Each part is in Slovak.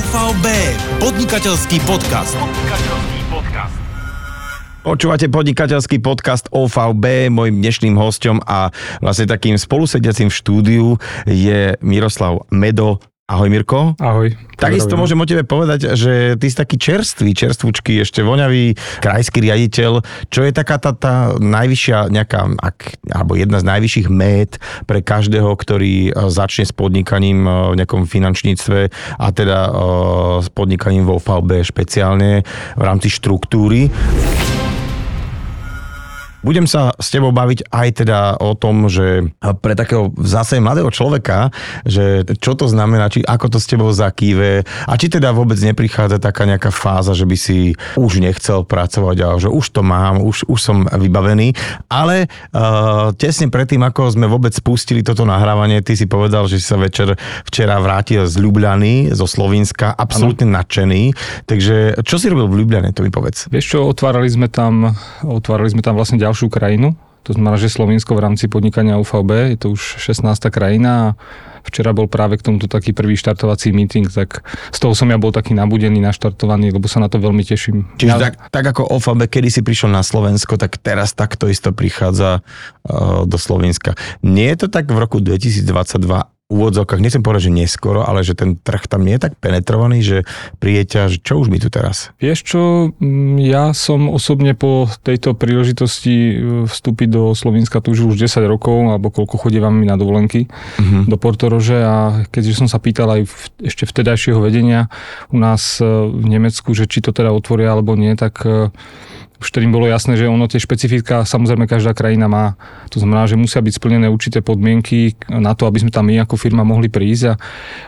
OVB, podnikateľský podcast. Počúvate podnikateľský podcast OVB, môjim dnešným hostom a vlastne takým spolusediacím v štúdiu je Miroslav Medo, Ahoj Mirko. Ahoj. Takisto môžem o tebe povedať, že ty si taký čerstvý, čerstvúčky, ešte voňavý krajský riaditeľ. Čo je taká tá, tá najvyššia nejaká, ak, alebo jedna z najvyšších mét pre každého, ktorý e, začne s podnikaním e, v nejakom finančníctve a teda e, s podnikaním vo VB špeciálne v rámci štruktúry. Budem sa s tebou baviť aj teda o tom, že pre takého zase mladého človeka, že čo to znamená, či ako to s tebou zakýve a či teda vôbec neprichádza taká nejaká fáza, že by si už nechcel pracovať a že už to mám, už, už som vybavený. Ale uh, tesne predtým, ako sme vôbec spustili toto nahrávanie, ty si povedal, že si sa večer včera vrátil z Ljubljany, zo Slovenska, absolútne ano. nadšený. Takže čo si robil v Ljubljane, to mi povedz. Vieš čo, otvárali sme tam, otvárali sme tam vlastne ďalšiu krajinu. To znamená, že Slovensko v rámci podnikania UVB, je to už 16. krajina a včera bol práve k tomuto taký prvý štartovací meeting, tak z toho som ja bol taký nabudený, naštartovaný, lebo sa na to veľmi teším. Čiže ja... tak, tak ako OVB, kedy si prišiel na Slovensko, tak teraz takto isto prichádza uh, do Slovenska. Nie je to tak v roku 2022 úvodzovkách, nechcem povedať, že neskoro, ale že ten trh tam nie je tak penetrovaný, že prieťa, že čo už mi tu teraz? Vieš čo, mm, ja som osobne po tejto príležitosti e, vstúpiť do Slovenska tu už 10 rokov, alebo koľko chodívam mi na dovolenky uh-huh. do Portorože a keďže som sa pýtal aj v, ešte vtedajšieho vedenia u nás e, v Nemecku, že či to teda otvoria alebo nie, tak už ktorým bolo jasné, že ono tie špecifika samozrejme každá krajina má. To znamená, že musia byť splnené určité podmienky na to, aby sme tam my ako firma mohli prísť a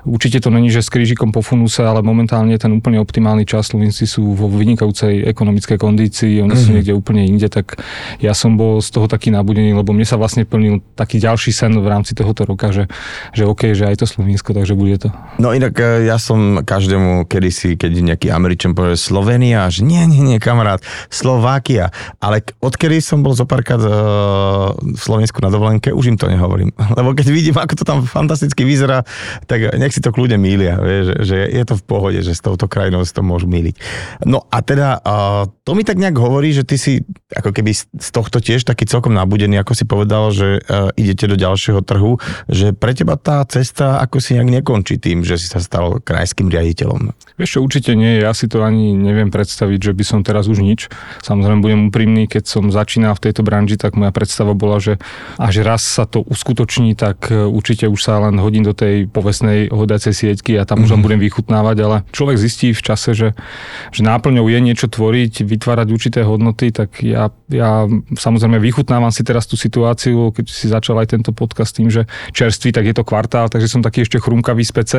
určite to není, že s krížikom po funuse, ale momentálne je ten úplne optimálny čas. Slovenci sú vo vynikajúcej ekonomickej kondícii, oni mm-hmm. sú mhm. niekde úplne inde, tak ja som bol z toho taký nabudený, lebo mne sa vlastne plnil taký ďalší sen v rámci tohoto roka, že, že OK, že aj to Slovensko, takže bude to. No inak e, ja som každému kedysi, keď nejaký Američan povie Slovenia, že nie, nie, nie, kamarát, Slo Slovákia. Ale odkedy som bol zo párkrát uh, v Slovensku na dovolenke, už im to nehovorím. Lebo keď vidím, ako to tam fantasticky vyzerá, tak nech si to kľudne mília. Vie, že, je to v pohode, že s touto krajinou si to môžu míliť. No a teda uh, to mi tak nejak hovorí, že ty si ako keby z tohto tiež taký celkom nabudený, ako si povedal, že uh, idete do ďalšieho trhu, že pre teba tá cesta ako si nejak nekončí tým, že si sa stal krajským riaditeľom. Vieš čo, určite nie, ja si to ani neviem predstaviť, že by som teraz už nič. Samozrejme budem úprimný, keď som začínal v tejto branži, tak moja predstava bola, že až raz sa to uskutoční, tak e, určite už sa len hodím do tej povestnej hodacej sieťky a tam mm-hmm. už len mhm. budem vychutnávať, ale človek zistí v čase, že, že náplňou je niečo tvoriť, vytvárať určité hodnoty, tak ja, ja samozrejme vychutnávam si teraz tú situáciu, keď si začal aj tento podcast tým, že čerstvý, tak je to kvartál, takže som taký ešte chrumkavý z pece.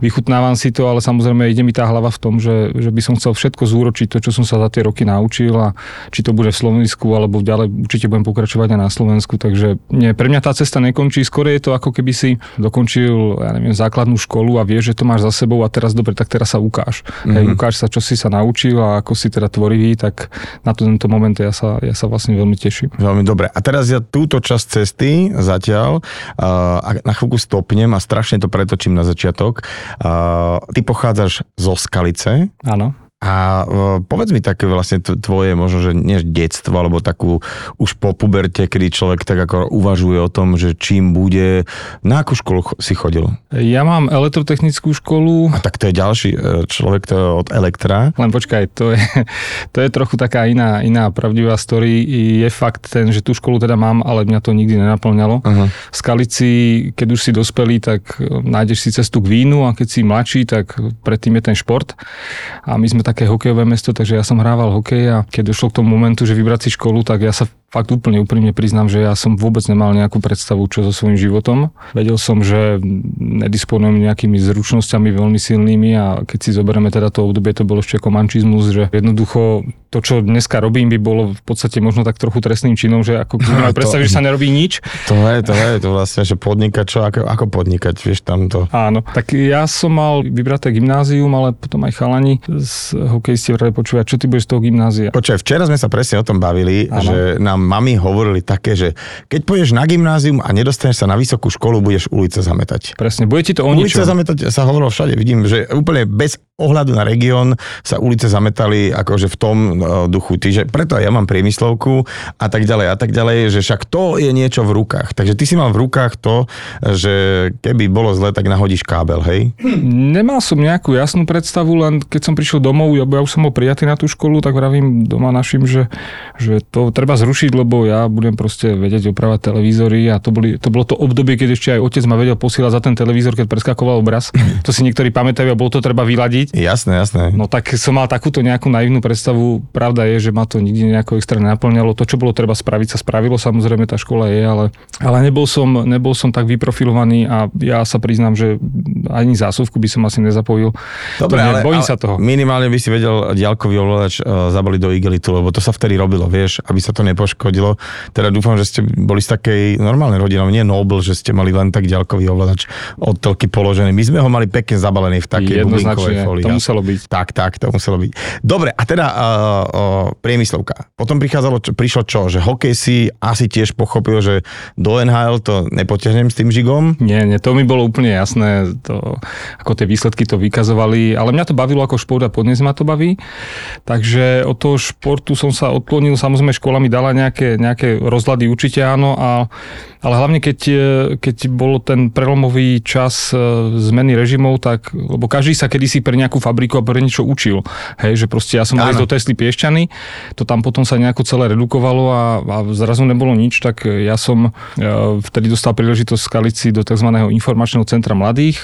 Vychutnávam si to, ale samozrejme ide mi tá hlava v tom, že, že by som chcel všetko zúročiť, to, čo som sa za tie roky naučil a či to bude v Slovensku alebo ďalej určite budem pokračovať aj na Slovensku, takže nie, pre mňa tá cesta nekončí, skôr je to ako keby si dokončil, ja neviem, základnú školu a vieš, že to máš za sebou a teraz dobre, tak teraz sa ukáž. Mm-hmm. Hej, ukáž sa, čo si sa naučil a ako si teda tvorivý, tak na tento moment ja sa, ja sa vlastne veľmi teším. Veľmi dobre. A teraz ja túto časť cesty zatiaľ, uh, na chvíľku stopnem a strašne to pretočím na začiatok. Uh, ty pochádzaš zo Skalice. Áno. A povedz mi také vlastne tvoje, možno, že nie detstvo, alebo takú už po puberte, kedy človek tak ako uvažuje o tom, že čím bude. Na akú školu si chodil? Ja mám elektrotechnickú školu. A tak to je ďalší e, človek, to je od Elektra. Len počkaj, to je, to je trochu taká iná, iná pravdivá story. Je fakt ten, že tú školu teda mám, ale mňa to nikdy nenaplňalo. Uh-huh. V Skalici, keď už si dospelý, tak e, nájdeš si cestu k vínu a keď si mladší, tak predtým je ten šport. A my sme také hokejové mesto, takže ja som hrával hokej a keď došlo k tomu momentu, že vybrať si školu, tak ja sa fakt úplne úprimne priznám, že ja som vôbec nemal nejakú predstavu, čo so svojím životom. Vedel som, že nedisponujem nejakými zručnosťami veľmi silnými a keď si zoberieme teda to obdobie, to bolo ešte komančizmus, že jednoducho to, čo dneska robím, by bolo v podstate možno tak trochu trestným činom, že ako keď predstaviť, že sa nerobí nič. To je, to je, to vlastne, že podnikať, čo, ako, ako podnikať, vieš, tam to. Áno, tak ja som mal vybraté gymnázium, ale potom aj chalani z hokejisti počúvať, čo ty budeš z toho gymnázia. Počkaj, včera sme sa presne o tom bavili, ano. že nám nám mami hovorili také, že keď pôjdeš na gymnázium a nedostaneš sa na vysokú školu, budeš ulice zametať. Presne, bude ti to o Ulice zametať sa hovorilo všade. Vidím, že úplne bez ohľadu na región sa ulice zametali akože v tom uh, duchu. Že preto aj ja mám priemyslovku a tak ďalej a tak ďalej, že však to je niečo v rukách. Takže ty si mal v rukách to, že keby bolo zle, tak nahodíš kábel, hej? Nemal som nejakú jasnú predstavu, len keď som prišiel domov, ja, ja už som bol prijatý na tú školu, tak vravím doma našim, že, že to treba zrušiť, lebo ja budem proste vedieť opravať televízory a to, boli, to bolo to obdobie, keď ešte aj otec ma vedel posielať za ten televízor, keď preskakoval obraz. To si niektorí pamätajú a bolo to treba vyladiť. Jasné, jasné. No tak som mal takúto nejakú naivnú predstavu. Pravda je, že ma to nikdy nejako extra nenaplňalo. To, čo bolo treba spraviť, sa spravilo. Samozrejme, tá škola je, ale, ale nebol, som, nebol som tak vyprofilovaný a ja sa priznám, že ani zásuvku by som asi nezapojil. Dobre, to ale, bojím ale sa toho. minimálne by si vedel diaľkový ovládač uh, zabaliť do igelitu, lebo to sa vtedy robilo, vieš, aby sa to nepoškodilo. Teda dúfam, že ste boli z takej normálnej rodiny, nie Nobel, že ste mali len tak diaľkový ovládač od telky položený. My sme ho mali pekne zabalený v takej bublinkovej folii. to muselo byť. Tak, tak, to muselo byť. Dobre, a teda uh, uh, priemyslovka. Potom prichádzalo, čo, prišlo čo? Že hokej si asi tiež pochopil, že do NHL to nepotiahnem s tým žigom. Nie, nie, to mi bolo úplne jasné, to, ako tie výsledky to vykazovali, ale mňa to bavilo ako šport a podnes ma to baví. Takže od toho športu som sa odklonil, samozrejme škola mi dala nejaké, nejaké rozhľady, určite áno, a, ale hlavne keď, e, keď bol ten prelomový čas e, zmeny režimov, tak, lebo každý sa kedysi pre nejakú fabriku a pre niečo učil. Hej, že proste ja som mal do Tesly Piešťany, to tam potom sa nejako celé redukovalo a, a zrazu nebolo nič, tak ja som e, vtedy dostal príležitosť skaliť si do tzv. informačného centra mladých,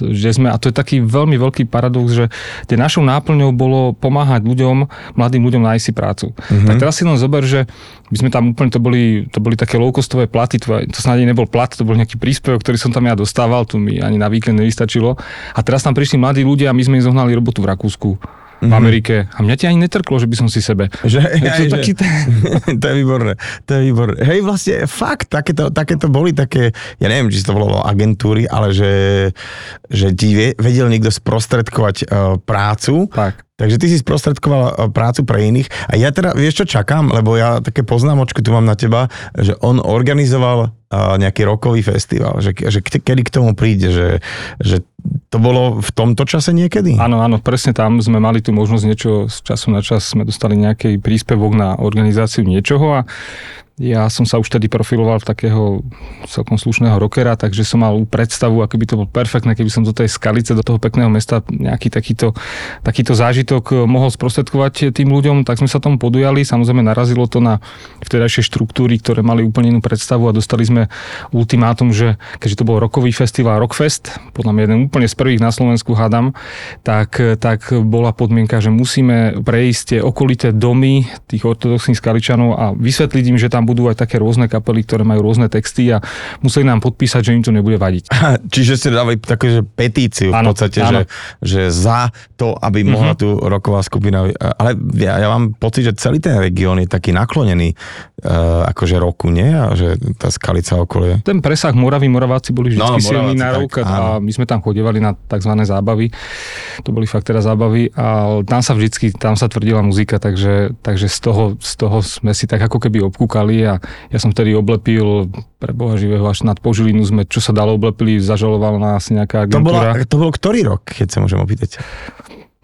kde sme, a to je taký veľmi veľký paradox, že tie našou náplňou bolo pomáhať ľuďom, mladým ľuďom nájsť si prácu. Mm-hmm. Tak teraz si len zober, že my sme tam úplne, to boli, to boli také low-costové platy, to, to snáď nebol plat, to bol nejaký príspevok, ktorý som tam ja dostával, to mi ani na víkend nevystačilo. A teraz tam prišli mladí ľudia a my sme im zohnali robotu v Rakúsku v Amerike. A mňa ti ani netrklo, že by som si sebe. Že, Je to aj, taký že, to je výborné, to je výborné. Hej, vlastne fakt, takéto, takéto boli také, ja neviem, či to volalo agentúry, ale že, že ti vedel niekto sprostredkovať uh, prácu, Tak. Takže ty si sprostredkoval e, prácu pre iných a ja teda, vieš čo čakám, lebo ja také poznámočky tu mám na teba, že on organizoval uh, nejaký rokový festival, že, že k- kedy k tomu príde, že, že to bolo v tomto čase niekedy? Áno, áno, presne tam sme mali tu možnosť niečo z času na čas, sme dostali nejaký príspevok na organizáciu niečoho a ja som sa už tedy profiloval v takého celkom slušného rockera, takže som mal predstavu, ako by to bolo perfektné, keby som do tej skalice, do toho pekného mesta nejaký takýto, takýto zážitok mohol sprostredkovať tým ľuďom, tak sme sa tomu podujali. Samozrejme narazilo to na vtedajšie štruktúry, ktoré mali úplne inú predstavu a dostali sme ultimátum, že keďže to bol rokový festival Rockfest, podľa mňa jeden úplne z prvých na Slovensku hádam, tak, tak bola podmienka, že musíme prejsť tie okolité domy tých ortodoxných skaličanov a vysvetliť im, že tam budú aj také rôzne kapely, ktoré majú rôzne texty a museli nám podpísať, že im to nebude vadiť. Čiže ste dali takú že petíciu v podstate, áno. že, že za to, aby mohla tu roková skupina... Ale ja, ja mám pocit, že celý ten región je taký naklonený uh, akože roku, nie? A že tá skalica okolie. Ten presah Moravy, Moraváci boli vždy No, silný Moraváci, na rok a my sme tam chodevali na tzv. zábavy. To boli fakt teda zábavy a tam sa vždycky, tam sa tvrdila muzika, takže, takže z, toho, z toho sme si tak ako keby obkúkali a ja som vtedy oblepil pre Boha živého až nad Požilinu sme, čo sa dalo oblepili, zažalovala nás nejaká To, bola, agentúra. to bol ktorý rok, keď sa môžem opýtať?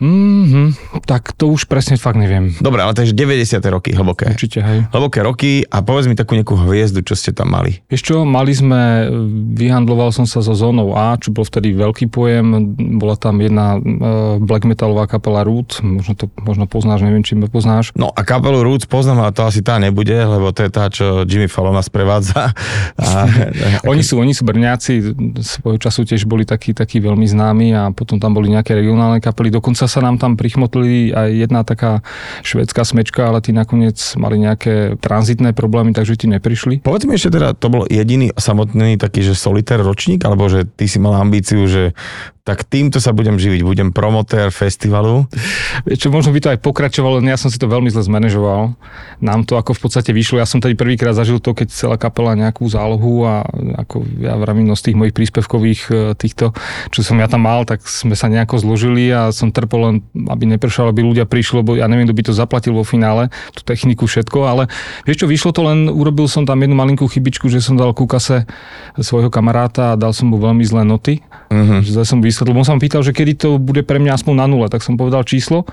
Mm-hmm, tak to už presne fakt neviem. Dobre, ale takže 90. roky, hlboké. Určite, hej. Hlboké roky a povedz mi takú nejakú hviezdu, čo ste tam mali. Vieš čo, mali sme, vyhandloval som sa so zónou A, čo bol vtedy veľký pojem, bola tam jedna e, black metalová kapela Root, možno to možno poznáš, neviem, či ma poznáš. No a kapelu Roots poznám, ale to asi tá nebude, lebo to je tá, čo Jimmy Fallon nás prevádza. A, Oni sú, oni sú Brňáci, svojho času tiež boli takí, takí veľmi známi a potom tam boli nejaké regionálne kapely, dokonca sa nám tam prichmotli aj jedna taká švedská smečka, ale tí nakoniec mali nejaké tranzitné problémy, takže ti neprišli. Povedz mi ešte teda, to bol jediný samotný taký, že solitér ročník, alebo že ty si mal ambíciu, že tak týmto sa budem živiť, budem promotér festivalu. Čo možno by to aj pokračovalo, ja som si to veľmi zle zmanéžoval. Nám to ako v podstate vyšlo. Ja som tady prvýkrát zažil to, keď celá kapela nejakú zálohu a ako ja vravím, no z tých mojich príspevkových e, týchto, čo som ja tam mal, tak sme sa nejako zložili a som trpol len, aby nepršalo, aby ľudia prišli, lebo ja neviem, kto by to zaplatil vo finále, tú techniku, všetko, ale vieš čo, vyšlo to len, urobil som tam jednu malinkú chybičku, že som dal ku kase svojho kamaráta a dal som mu veľmi zlé noty. Uh-huh. Že som vysvetlil, on sa ma pýtal, že kedy to bude pre mňa aspoň na nule, tak som povedal číslo.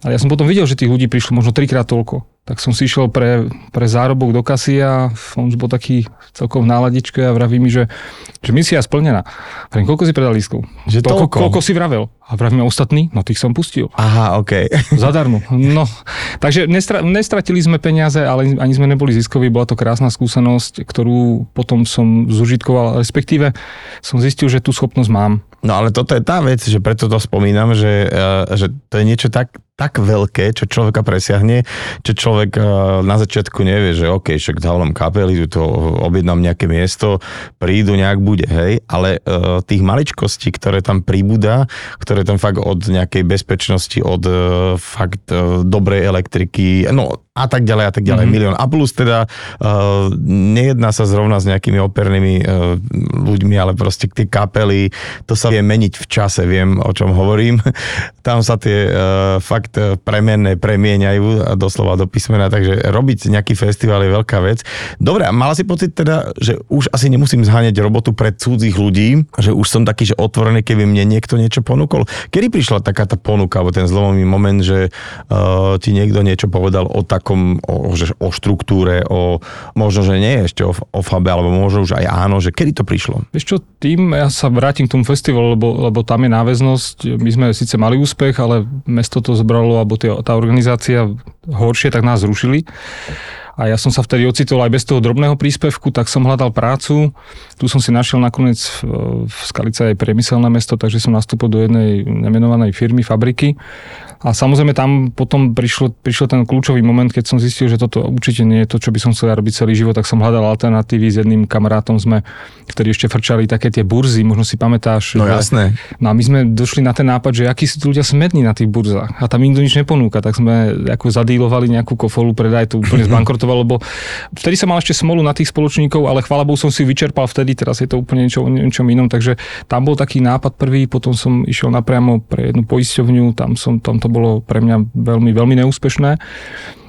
Ale ja som potom videl, že tých ľudí prišlo možno trikrát toľko. Tak som si išiel pre, pre zárobok do kasy a on už bol taký celkom v náladičke a vraví mi, že, že misia splnená. Vravím, koľko si predal lístkov? Že toľko, toľko? koľko si vravel? A vravím, ostatní? No tých som pustil. Aha, OK. Zadarmo. No, takže nestra, nestratili sme peniaze, ale ani sme neboli ziskoví. Bola to krásna skúsenosť, ktorú potom som zužitkoval, respektíve som zistil, že tú schopnosť mám. No ale toto je tá vec, že preto to spomínam, že, eh, že to je niečo tak, tak veľké, čo človeka presiahne, čo človek eh, na začiatku nevie, že OK, však zavolám kapely, tu to objednám nejaké miesto, prídu, nejak bude, hej, ale uh, tých maličkostí, ktoré tam príbuda, ktoré tam fakt od nejakej bezpečnosti, od uh, fakt dobrej elektriky, no a tak ďalej a tak ďalej, mm-hmm. milión. A plus teda uh, nejedná sa zrovna s nejakými opernými uh, ľuďmi, ale proste tie kapely, to sa vie meniť v čase, viem o čom hovorím. Tam sa tie uh, fakt premenné premieňajú doslova do písmena, takže robiť nejaký festival je veľká vec. Dobre, a mala si pocit teda, že už asi nemusím zháňať robotu pred cudzích ľudí, že už som taký, že otvorený, keby mne niekto niečo ponúkol. Kedy prišla taká tá ponuka, alebo ten zlomový moment, že uh, ti niekto niečo povedal o tak takom, o, že, o štruktúre, o, možno, že nie ešte o, o fabe, alebo možno už aj áno, že kedy to prišlo? Vieš čo, tým ja sa vrátim k tomu festivalu, lebo, lebo tam je náväznosť. My sme síce mali úspech, ale mesto to zbralo, alebo tie, tá organizácia horšie, tak nás zrušili a ja som sa vtedy ocitol aj bez toho drobného príspevku, tak som hľadal prácu. Tu som si našiel nakoniec v, v Skalice aj priemyselné mesto, takže som nastúpil do jednej nemenovanej firmy, fabriky. A samozrejme tam potom prišlo, prišiel ten kľúčový moment, keď som zistil, že toto určite nie je to, čo by som chcel robiť celý život, tak som hľadal alternatívy. S jedným kamarátom sme, ktorí ešte frčali také tie burzy, možno si pamätáš. No jasné. No a my sme došli na ten nápad, že akí sú ľudia smední na tých burzách. A tam nikto nič neponúka, tak sme ako zadílovali nejakú kofolu, predaj to úplne zbankrotovalo, lebo vtedy som mal ešte smolu na tých spoločníkov, ale chvála Bohu som si vyčerpal vtedy, teraz je to úplne niečo, niečom inom, takže tam bol taký nápad prvý, potom som išiel napriamo pre jednu poisťovňu, tam som, tam to bolo pre mňa veľmi, veľmi neúspešné.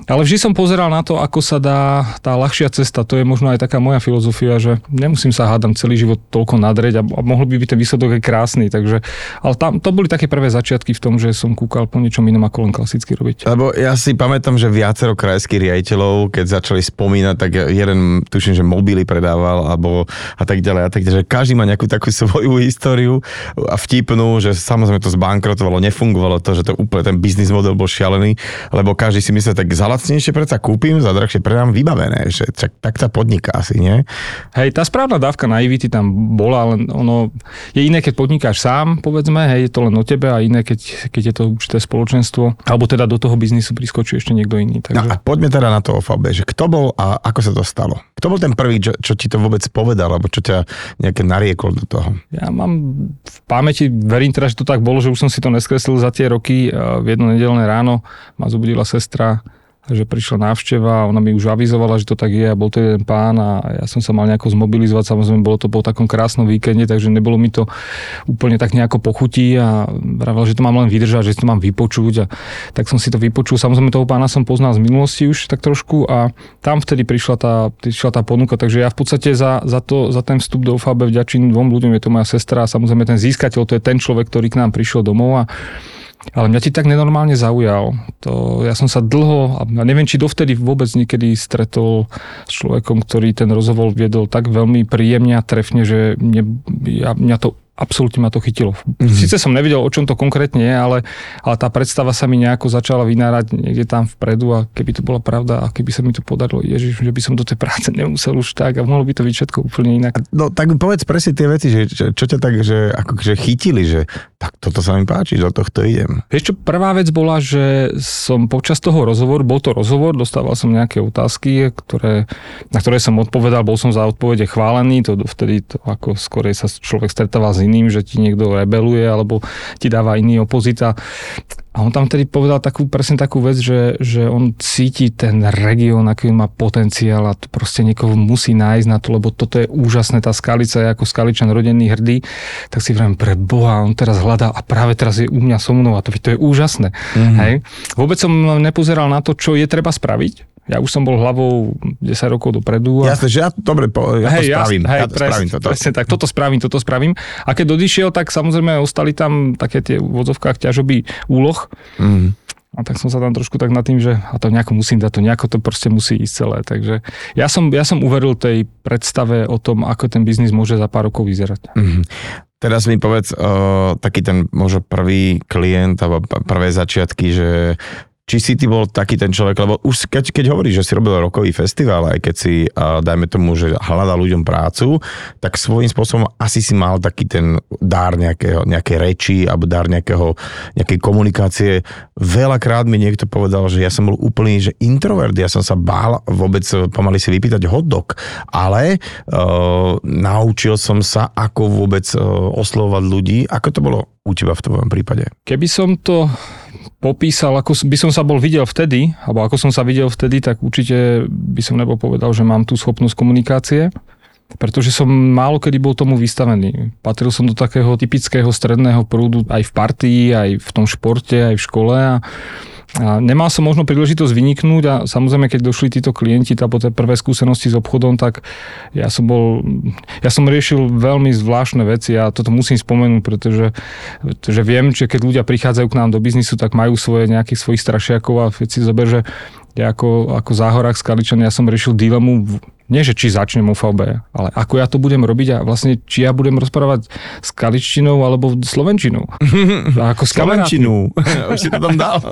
Ale vždy som pozeral na to, ako sa dá tá ľahšia cesta. To je možno aj taká moja filozofia, že nemusím sa hádam celý život toľko nadreť a, a mohol by byť ten výsledok aj krásny. Takže, ale tam, to boli také prvé začiatky v tom, že som kúkal po niečom inom ako len klasicky robiť. Lebo ja si pamätám, že viacero krajských riaditeľov, keď začali spomínať, tak jeden, tuším, že mobily predával alebo a tak ďalej a tak ďalej. Že každý má nejakú takú svoju históriu a vtipnú, že samozrejme to zbankrotovalo, nefungovalo to, že to úplne ten biznis model bol šialený, lebo každý si myslel, tak za lacnejšie predsa kúpim, za drahšie predám vybavené, že tak, tak sa podniká asi, nie? Hej, tá správna dávka naivity tam bola, len ono je iné, keď podnikáš sám, povedzme, hej, je to len o tebe a iné, keď, keď je to určité spoločenstvo, alebo teda do toho biznisu priskočí ešte niekto iný. Takže... No a poďme teda na to OFAB, že kto bol a ako sa to stalo? Kto bol ten prvý, čo, čo ti to vôbec povedal, alebo čo ťa nejaké nariekol do toho? Ja mám v pamäti, verím teda, že to tak bolo, že už som si to neskreslil za tie roky. V jedno nedelné ráno ma zobudila sestra že prišla návšteva, ona mi už avizovala, že to tak je a bol to jeden pán a ja som sa mal nejako zmobilizovať, samozrejme bolo to po takom krásnom víkende, takže nebolo mi to úplne tak nejako pochutí a vravel, že to mám len vydržať, že to mám vypočuť a tak som si to vypočul. Samozrejme toho pána som poznal z minulosti už tak trošku a tam vtedy prišla tá, prišla tá ponuka, takže ja v podstate za, za, to, za ten vstup do UFAB vďačím dvom ľuďom, je to moja sestra a samozrejme ten získateľ, to je ten človek, ktorý k nám prišiel domov a ale mňa ti tak nenormálne zaujal. To, ja som sa dlho, a neviem, či dovtedy vôbec niekedy stretol s človekom, ktorý ten rozhovor viedol tak veľmi príjemne a trefne, že mne, ja, mňa to absolútne ma to chytilo. Mm-hmm. Sice som nevedel, o čom to konkrétne je, ale, ale tá predstava sa mi nejako začala vynárať niekde tam vpredu a keby to bola pravda a keby sa mi to podarilo, ježiš, že by som do tej práce nemusel už tak a mohlo by to byť všetko úplne inak. No tak povedz presne tie veci, že čo, čo ťa tak, že, ako, že chytili, že a toto sa mi páči, do tohto idem. Vieš čo, prvá vec bola, že som počas toho rozhovoru, bol to rozhovor, dostával som nejaké otázky, ktoré, na ktoré som odpovedal, bol som za odpovede chválený, to vtedy to ako skorej sa človek stretáva s iným, že ti niekto rebeluje alebo ti dáva iný opozita. A on tam tedy povedal takú, presne takú vec, že, že on cíti ten región, aký má potenciál a to proste niekoho musí nájsť na to, lebo toto je úžasné, tá skalica je ako skaličan rodený hrdý, tak si vrem pre Boha, on teraz hľadá a práve teraz je u mňa so mnou a to, to je úžasné. Mm-hmm. Hej? Vôbec som nepozeral na to, čo je treba spraviť, ja už som bol hlavou 10 rokov dopredu. A... Jasne, že ja to dobre, ja hej, to spravím. Hej, ja to presne, spravím toto. Presne tak, toto spravím, toto spravím. A keď odišiel, tak samozrejme ostali tam také tie v vodzovkách ťažoby úloh. Mm. A tak som sa tam trošku tak nad tým, že a to nejako musím dať, to nejako to proste musí ísť celé. Takže ja som, ja som uveril tej predstave o tom, ako ten biznis môže za pár rokov vyzerať. Mm-hmm. Teraz mi povedz uh, taký ten možno prvý klient alebo prvé začiatky, že či si ty bol taký ten človek, lebo už keď, keď hovoríš, že si robil rokový festival, aj keď si, uh, dajme tomu, že hľadal ľuďom prácu, tak svojím spôsobom asi si mal taký ten dár nejakého, nejakej reči alebo dár nejakého, nejakej komunikácie. Veľakrát mi niekto povedal, že ja som bol úplný, že introvert, ja som sa bál vôbec pomaly si vypýtať hotdog, ale uh, naučil som sa, ako vôbec uh, oslovovať ľudí. Ako to bolo u teba v tvojom prípade? Keby som to popísal, ako by som sa bol videl vtedy, alebo ako som sa videl vtedy, tak určite by som nebol povedal, že mám tú schopnosť komunikácie, pretože som málo kedy bol tomu vystavený. Patril som do takého typického stredného prúdu aj v partii, aj v tom športe, aj v škole a a nemal som možno príležitosť vyniknúť a samozrejme, keď došli títo klienti, tá po tie prvé skúsenosti s obchodom, tak ja som bol, ja som riešil veľmi zvláštne veci a toto musím spomenúť, pretože, pretože viem, že keď ľudia prichádzajú k nám do biznisu, tak majú svoje nejakých svojich strašiakov a veci zober, že ja ako, ako záhorák skaličan, ja som riešil dilemu nie, že či začnem UVB, ale ako ja to budem robiť a vlastne či ja budem rozprávať s kaličtinou alebo slovenčinou. ako slovenčinu. Už si to tam dal.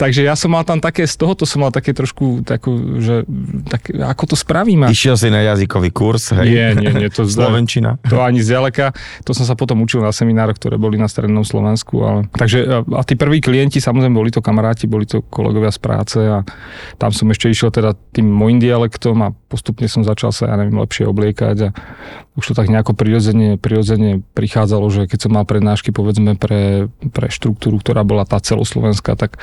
Takže ja som mal tam také, z tohoto som mal také trošku takú, že tak, ako to spravím. Išiel si na jazykový kurz, hej? Nie, nie, nie. To Slovenčina. To ani zďaleka. To som sa potom učil na seminároch, ktoré boli na strednom Slovensku. Ale... Takže a tí prví klienti, samozrejme, boli to kamaráti, boli to kolegovia z práce a tam som ešte išiel teda tým môjim dialektom a postupne som začal sa, ja neviem, lepšie obliekať a už to tak nejako prirodzene, prirodzene prichádzalo, že keď som mal prednášky povedzme pre, pre štruktúru, ktorá bola tá celoslovenská, tak,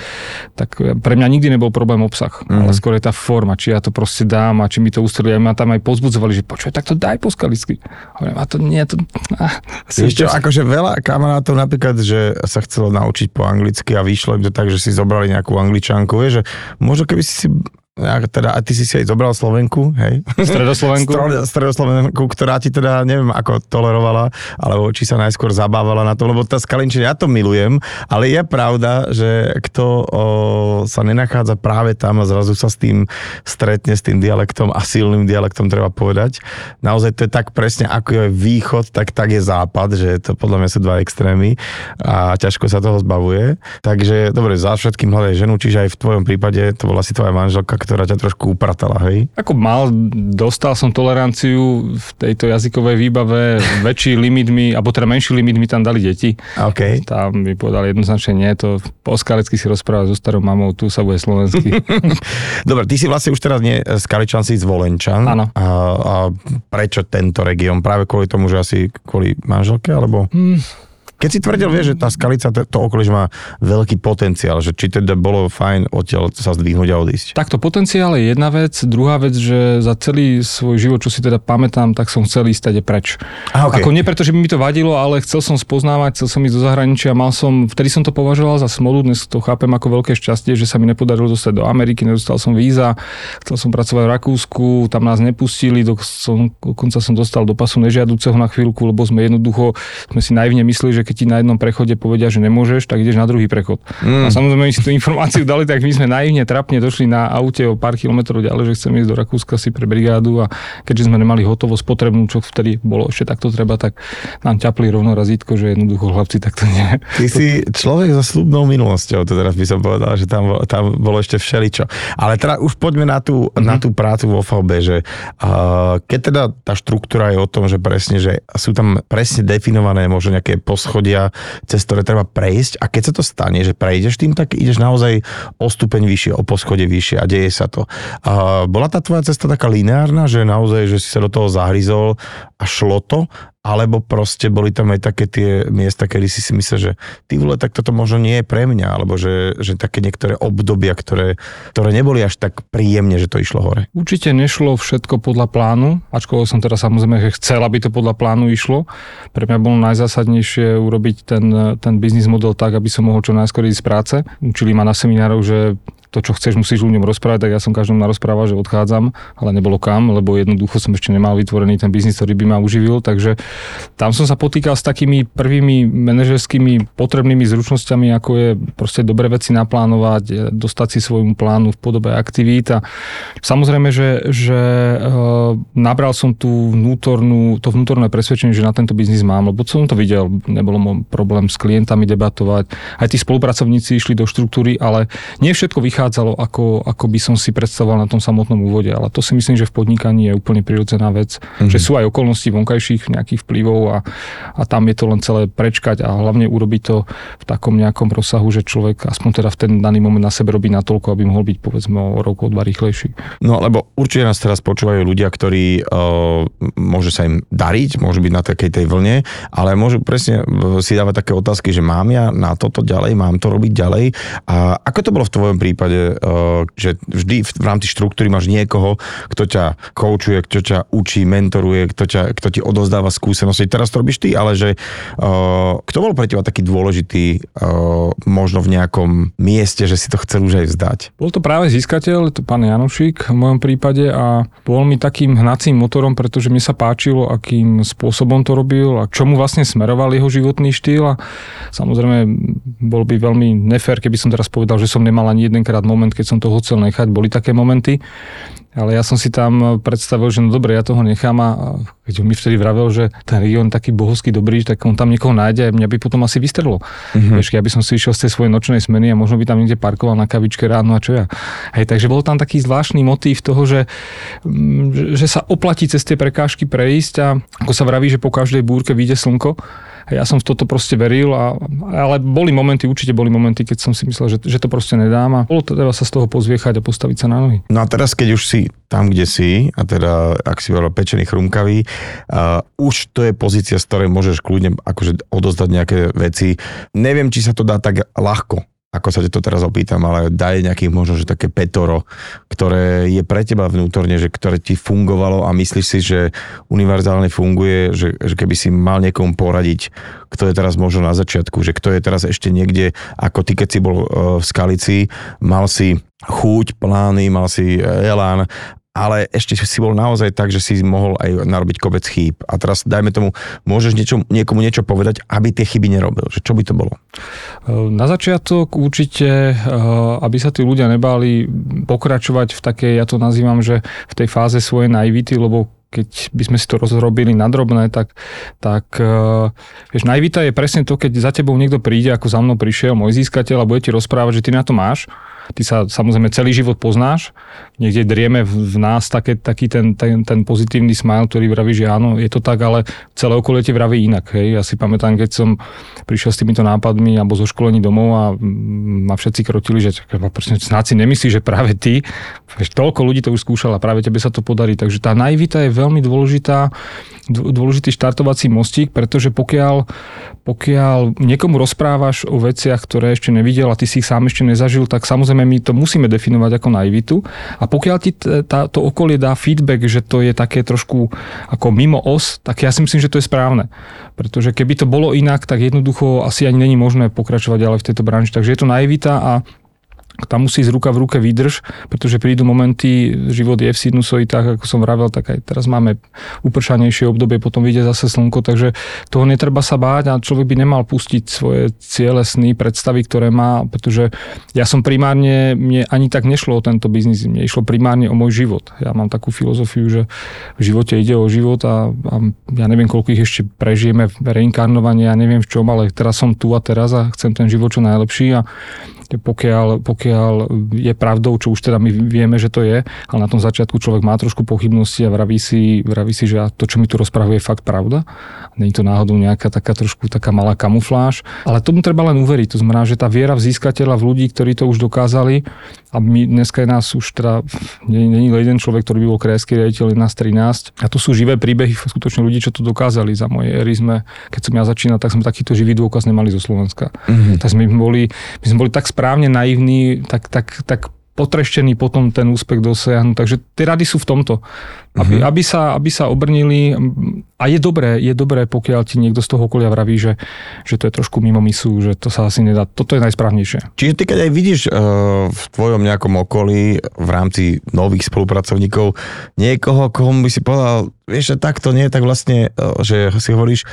tak pre mňa nikdy nebol problém obsah, mm. ale skôr je tá forma, či ja to proste dám a či mi to ustreli. A ma tam aj pozbudzovali, že počuj, tak to daj po skalicky. A to nie, to... Ah, Vieš čo, akože veľa kamarátov napríklad, že sa chcelo naučiť po anglicky a vyšlo im to tak, že si zobrali nejakú angličanku, vieš, že možno keby si si ja, teda, a ty si si aj zobral Slovenku, hej? Stredoslovenku. Stredoslovenku, ktorá ti teda, neviem, ako tolerovala, alebo či sa najskôr zabávala na to, lebo tá skalinčina, ja to milujem, ale je pravda, že kto o, sa nenachádza práve tam a zrazu sa s tým stretne, s tým dialektom a silným dialektom treba povedať. Naozaj to je tak presne, ako je východ, tak tak je západ, že to podľa mňa sú dva extrémy a ťažko sa toho zbavuje. Takže, dobre, za všetkým hľadaj ženu, čiže aj v tvojom prípade to bola si tvoja manželka, ktorá ťa trošku upratala, hej? Ako mal, dostal som toleranciu v tejto jazykovej výbave, väčší limit mi, alebo teda menší limit mi tam dali deti. Okay. Tam mi povedali jednoznačne nie, to po skalecky si rozpráva so starou mamou, tu sa bude slovensky. Dobre, ty si vlastne už teraz nie Skaličan, si Zvolenčan. Áno. A, a prečo tento región? Práve kvôli tomu, že asi kvôli manželke, alebo? Hmm. Keď si tvrdil, vieš, že tá skalica, to, okolí, má veľký potenciál, že či teda bolo fajn odtiaľ sa zdvihnúť a odísť. Takto potenciál je jedna vec, druhá vec, že za celý svoj život, čo si teda pamätám, tak som chcel ísť teda preč. A, okay. Ako nie preto, že by mi to vadilo, ale chcel som spoznávať, chcel som ísť do zahraničia, mal som, vtedy som to považoval za smolu, dnes to chápem ako veľké šťastie, že sa mi nepodarilo dostať do Ameriky, nedostal som víza, chcel som pracovať v Rakúsku, tam nás nepustili, dokonca som dostal do pasu nežiaduceho na chvíľku, lebo sme jednoducho, sme si naivne mysleli, že keď ti na jednom prechode povedia, že nemôžeš, tak ideš na druhý prechod. Mm. A samozrejme, si tú informáciu dali, tak my sme naivne, trapne došli na aute o pár kilometrov ďalej, že chceme ísť do Rakúska si pre brigádu a keďže sme nemali hotovosť potrebnú, čo vtedy bolo ešte takto treba, tak nám ťapli rovno razítko, že jednoducho hlavci takto nie. Ty si človek so slubnou minulosťou, to teraz by som povedal, že tam, tam bolo ešte všeličo. Ale teda už poďme na tú, mm-hmm. na tú prácu vo VB, že uh, keď teda tá štruktúra je o tom, že presne, že sú tam presne definované možno nejaké poschodie poschodia, cez ktoré treba prejsť a keď sa to stane, že prejdeš tým, tak ideš naozaj o stupeň vyššie, o poschodie vyššie a deje sa to. A bola tá tvoja cesta taká lineárna, že naozaj, že si sa do toho zahryzol a šlo to alebo proste boli tam aj také tie miesta, kedy si si myslel, že ty vole, tak toto možno nie je pre mňa, alebo že, že také niektoré obdobia, ktoré, ktoré neboli až tak príjemne, že to išlo hore. Určite nešlo všetko podľa plánu, ačkoľvek som teraz samozrejme, chcel, aby to podľa plánu išlo. Pre mňa bolo najzásadnejšie urobiť ten, ten biznis model tak, aby som mohol čo najskôr ísť z práce. Učili ma na seminároch, že to, čo chceš, musíš ľuďom rozprávať, tak ja som každému narozprával, že odchádzam, ale nebolo kam, lebo jednoducho som ešte nemal vytvorený ten biznis, ktorý by ma uživil, takže tam som sa potýkal s takými prvými manažerskými potrebnými zručnosťami, ako je proste dobre veci naplánovať, dostať si svojmu plánu v podobe aktivít a samozrejme, že, že uh, nabral som tú vnútornú, to vnútorné presvedčenie, že na tento biznis mám, lebo som to videl, nebolo problém s klientami debatovať, aj tí spolupracovníci išli do štruktúry, ale nie všetko vychádza vychádzalo, ako, ako by som si predstavoval na tom samotnom úvode. Ale to si myslím, že v podnikaní je úplne prirodzená vec, mm-hmm. že sú aj okolnosti vonkajších nejakých vplyvov a, a tam je to len celé prečkať a hlavne urobiť to v takom nejakom rozsahu, že človek aspoň teda v ten daný moment na sebe robí natoľko, aby mohol byť povedzme o rok, o dva rýchlejší. No lebo určite nás teraz počúvajú ľudia, ktorí uh, môže sa im dariť, môžu byť na takej tej vlne, ale môžu presne si dávať také otázky, že mám ja na toto ďalej, mám to robiť ďalej. A ako to bolo v tvojom prípade? Prípade, eh, že vždy v rámci štruktúry máš niekoho, kto ťa koučuje, kto ťa učí, mentoruje, kto, ťa, kto ti odozdáva skúsenosti. Teraz to robíš ty, ale že eh, kto bol pre teba taký dôležitý eh, možno v nejakom mieste, že si to chcel už aj vzdať? Bol to práve získateľ, to pán Janošik v mojom prípade a bol mi takým hnacím motorom, pretože mi sa páčilo, akým spôsobom to robil a čomu vlastne smeroval jeho životný štýl a samozrejme bol by veľmi nefér, keby som teraz povedal, že som nemal ani jedenkrát moment, keď som toho chcel nechať, boli také momenty, ale ja som si tam predstavil, že no dobre, ja toho nechám a keď mi vtedy vravel, že ten región taký bohovský dobrý, tak on tam niekoho nájde a mňa by potom asi vystrelo. Mm-hmm. Vieš, ja by som si išiel z tej svojej nočnej smeny a možno by tam niekde parkoval na kavičke ráno a čo ja. Hej, takže bol tam taký zvláštny motív toho, že, mm, že sa oplatí cez tie prekážky prejsť a ako sa vraví, že po každej búrke vyjde slnko, ja som v toto proste veril, a, ale boli momenty, určite boli momenty, keď som si myslel, že, že to proste nedám a bolo to treba sa z toho pozviechať a postaviť sa na nohy. No a teraz, keď už si tam, kde si, a teda, ak si hovoril pečený chrumkavý, uh, už to je pozícia, z ktorej môžeš kľudne akože odozdať nejaké veci. Neviem, či sa to dá tak ľahko, ako sa to teraz opýtam, ale daj nejakých možno, že také petoro, ktoré je pre teba vnútorne, že ktoré ti fungovalo a myslíš si, že univerzálne funguje, že, že keby si mal niekomu poradiť, kto je teraz možno na začiatku, že kto je teraz ešte niekde, ako ty, keď si bol uh, v Skalici, mal si chuť, plány, mal si elán ale ešte si bol naozaj tak, že si mohol aj narobiť kopec chýb. A teraz dajme tomu, môžeš niečo, niekomu niečo povedať, aby tie chyby nerobil. Že čo by to bolo? Na začiatok určite, eh, aby sa tí ľudia nebáli pokračovať v takej, ja to nazývam, že v tej fáze svojej naivity, lebo keď by sme si to rozrobili na drobné, tak, tak eh, vieš, naivita je presne to, keď za tebou niekto príde, ako za mnou prišiel môj získateľ a bude ti rozprávať, že ty na to máš ty sa samozrejme celý život poznáš, niekde drieme v nás také, taký ten, ten, ten pozitívny smile, ktorý vraví, že áno, je to tak, ale celé okolie ti vraví inak. Hej. Ja si pamätám, keď som prišiel s týmito nápadmi alebo zo školení domov a ma všetci krotili, že snáď si nemyslí, že práve ty, toľko ľudí to už skúšala, práve tebe sa to podarí. Takže tá naivita je veľmi dôležitá, dôležitý štartovací mostík, pretože pokiaľ, pokiaľ niekomu rozprávaš o veciach, ktoré ešte nevidel a ty si ich sám ešte nezažil, tak samozrejme my to musíme definovať ako naivitu a pokiaľ ti tá, to okolie dá feedback, že to je také trošku ako mimo os, tak ja si myslím, že to je správne. Pretože keby to bolo inak, tak jednoducho asi ani není možné pokračovať ďalej v tejto branži. Takže je to naivita a tam musí ísť ruka v ruke výdrž, pretože prídu momenty, život je v sinusoidách, ako som vravel, tak aj teraz máme upršanejšie obdobie, potom vyjde zase slnko, takže toho netreba sa báť a človek by nemal pustiť svoje ciele, sny, predstavy, ktoré má, pretože ja som primárne, mne ani tak nešlo o tento biznis, mne išlo primárne o môj život. Ja mám takú filozofiu, že v živote ide o život a, a ja neviem, koľko ich ešte prežijeme reinkarnovanie, ja neviem v čom, ale teraz som tu a teraz a chcem ten život čo najlepší a pokiaľ, pokiaľ je pravdou, čo už teda my vieme, že to je, ale na tom začiatku človek má trošku pochybnosti a vraví si, vraví si že to, čo mi tu rozprávuje, je fakt pravda. Není to náhodou nejaká taká trošku taká malá kamufláž. Ale tomu treba len uveriť. To znamená, že tá viera v získateľa, v ľudí, ktorí to už dokázali, a my dneska je nás už teda, není jeden človek, ktorý by bol krajský riaditeľ, je nás 13. A to sú živé príbehy skutočne ľudí, čo to dokázali. Za mojej éry sme, keď som ja začínal, tak sme takýto živý dôkaz nemali zo Slovenska. Mm-hmm. Tak sme boli, my sme boli tak správne naivní, tak, tak, tak potreštený potom ten úspech dosiahnuť. Takže tie rady sú v tomto. Aby, uh-huh. aby, sa, aby sa obrnili a je dobré, je dobré, pokiaľ ti niekto z toho okolia vraví, že, že to je trošku mimo misu, že to sa asi nedá. Toto je najsprávnejšie. Čiže ty keď aj vidíš uh, v tvojom nejakom okolí v rámci nových spolupracovníkov niekoho, koho by si povedal, vieš, že takto nie, tak vlastne, uh, že si hovoríš,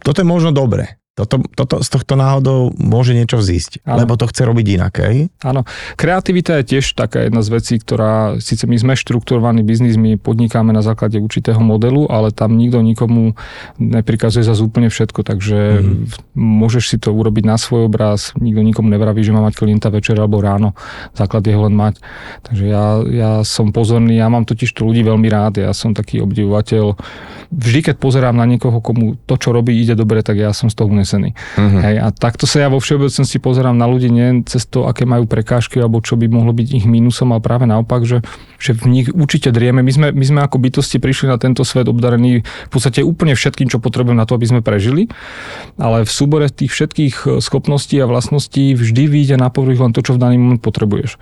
toto je možno dobre toto, toto, z tohto náhodou môže niečo vzísť, ano. lebo to chce robiť inak, hej? Áno. Kreativita je tiež taká jedna z vecí, ktorá, síce my sme štrukturovaný biznis, my podnikáme na základe určitého modelu, ale tam nikto nikomu neprikazuje za úplne všetko, takže mm. môžeš si to urobiť na svoj obraz, nikto nikomu nevraví, že má mať klienta večer alebo ráno, základ je ho len mať. Takže ja, ja som pozorný, ja mám totiž to ľudí veľmi rád, ja som taký obdivovateľ. Vždy, keď pozerám na niekoho, komu to, čo robí, ide dobre, tak ja som z toho unesený. Uh-huh. Hej, a takto sa ja vo všeobecnosti pozerám na ľudí nie cez to, aké majú prekážky alebo čo by mohlo byť ich mínusom, ale práve naopak, že, že v nich určite drieme. My sme, my sme ako bytosti prišli na tento svet obdarení v podstate úplne všetkým, čo potrebujeme na to, aby sme prežili, ale v súbore tých všetkých e, schopností a vlastností vždy vyjde na povrch len to, čo v daný moment potrebuješ.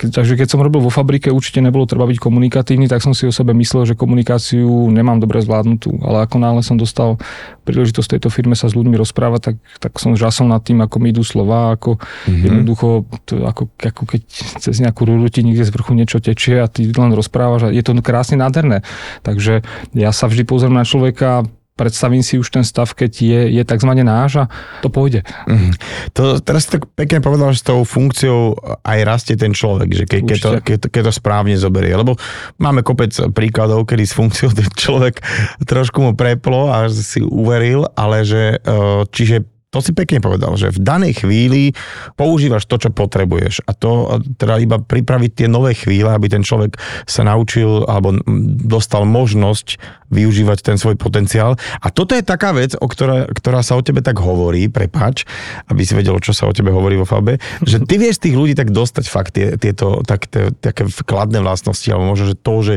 Takže keď som robil vo fabrike, určite nebolo treba byť komunikatívny, tak som si o sebe myslel, že komunikáciu nemám dobre zvládnutú. Ale ako náhle som dostal príležitosť tejto firme sa s ľuďmi rozprávať, tak, tak som žasol nad tým, ako mi idú slova, ako mm-hmm. jednoducho, to, ako, ako keď cez nejakú rúru ti niekde z vrchu niečo tečie a ty len rozprávaš a je to krásne nádherné. Takže ja sa vždy pozriem na človeka predstavím si už ten stav, keď je, je tzv. náš a to pôjde. Mm. To, teraz tak pekne povedal, že s tou funkciou aj rastie ten človek, že ke, keď, to, keď, keď to správne zoberie. Lebo máme kopec príkladov, kedy s funkciou ten človek trošku mu preplo a si uveril, ale že e, čiže to si pekne povedal, že v danej chvíli používaš to, čo potrebuješ a to teda iba pripraviť tie nové chvíle, aby ten človek sa naučil alebo dostal možnosť využívať ten svoj potenciál. A toto je taká vec, o ktorá, ktorá sa o tebe tak hovorí, prepač, aby si vedel, čo sa o tebe hovorí vo Fabe, že ty vieš tých ľudí tak dostať fakt tie, tieto tak, tie, také kladné vlastnosti, alebo možno, že to, že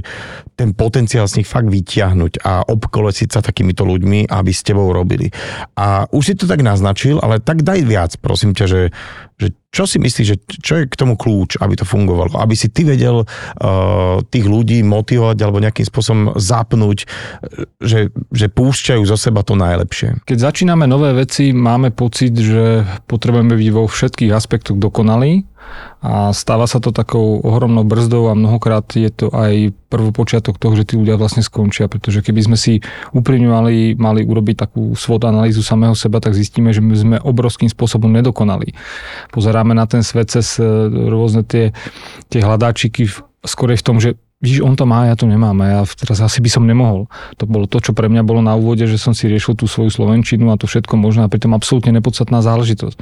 ten potenciál z nich fakt vyťahnuť a obkolesiť sa takýmito ľuďmi, aby s tebou robili. A už si to tak naznačil, ale tak daj viac, prosím ťa, že, že čo si myslíš, že čo je k tomu kľúč, aby to fungovalo? Aby si ty vedel uh, tých ľudí motivovať alebo nejakým spôsobom zapnúť, že, že púšťajú zo seba to najlepšie. Keď začíname nové veci, máme pocit, že potrebujeme byť vo všetkých aspektoch dokonalí a stáva sa to takou ohromnou brzdou a mnohokrát je to aj prvopočiatok toho, že tí ľudia vlastne skončia, pretože keby sme si úprimne mali, mali urobiť takú svod analýzu samého seba, tak zistíme, že my sme obrovským spôsobom nedokonali. Pozeráme na ten svet cez e, rôzne tie, tie hľadáčiky skorej v tom, že Vidíš, on to má, ja to nemám a ja teraz asi by som nemohol. To bolo to, čo pre mňa bolo na úvode, že som si riešil tú svoju slovenčinu a to všetko možno a pritom absolútne nepodstatná záležitosť.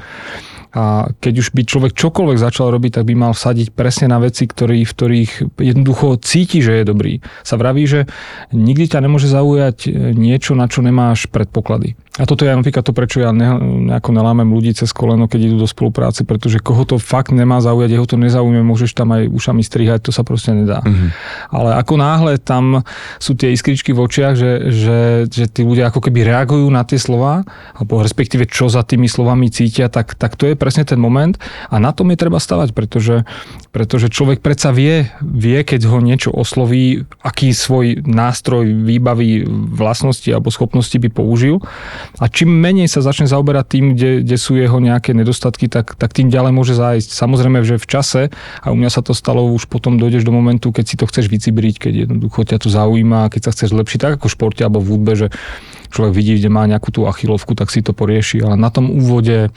A keď už by človek čokoľvek začal robiť, tak by mal vsadiť presne na veci, ktorý, v ktorých jednoducho cíti, že je dobrý. Sa vraví, že nikdy ťa nemôže zaujať niečo, na čo nemáš predpoklady. A toto je napríklad to, prečo ja ne, nejako nelámem ľudí cez koleno, keď idú do spolupráce, pretože koho to fakt nemá zaujať, jeho to nezaujme, môžeš tam aj ušami strihať, to sa proste nedá. Mm-hmm. Ale ako náhle tam sú tie iskričky v očiach, že, že, že tí ľudia ako keby reagujú na tie slova, alebo respektíve čo za tými slovami cítia, tak, tak to je presne ten moment a na tom je treba stavať, pretože, pretože človek predsa vie, vie, keď ho niečo osloví, aký svoj nástroj, výbavy, vlastnosti alebo schopnosti by použil a čím menej sa začne zaoberať tým, kde, kde sú jeho nejaké nedostatky, tak, tak tým ďalej môže zájsť. Samozrejme, že v čase, a u mňa sa to stalo, už potom dojdeš do momentu, keď si to chceš vycibriť, keď jednoducho ťa to zaujíma, keď sa chceš zlepšiť, tak ako v športe alebo v hudbe, že človek vidí, kde má nejakú tú achilovku, tak si to porieši. Ale na tom úvode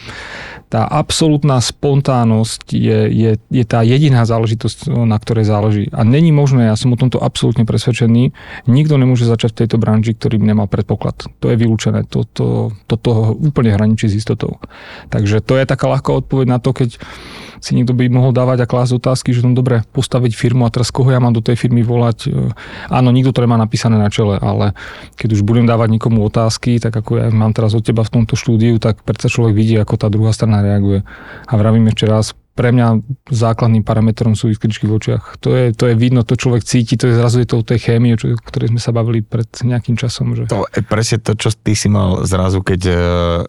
tá absolútna spontánnosť je, je, je tá jediná záležitosť, na ktorej záleží. A není možné, ja som o tomto absolútne presvedčený, nikto nemôže začať v tejto branži, ktorý by nemal predpoklad. To je vylúčené. To, to, to, to úplne hraničí s istotou. Takže to je taká ľahká odpoveď na to, keď si niekto by mohol dávať a klásť otázky, že no dobre, postaviť firmu a teraz koho ja mám do tej firmy volať. Áno, nikto to nemá napísané na čele, ale keď už budem dávať nikomu otázky, tak ako ja mám teraz od teba v tomto štúdiu, tak predsa človek vidí, ako tá druhá strana reaguje. A vravím ešte raz, pre mňa základným parametrom sú iskričky v očiach. To je, to je vidno, to človek cíti, to je zrazu je to tej chémii, o ktorej sme sa bavili pred nejakým časom. Že... To je presne to, čo ty si mal zrazu, keď uh,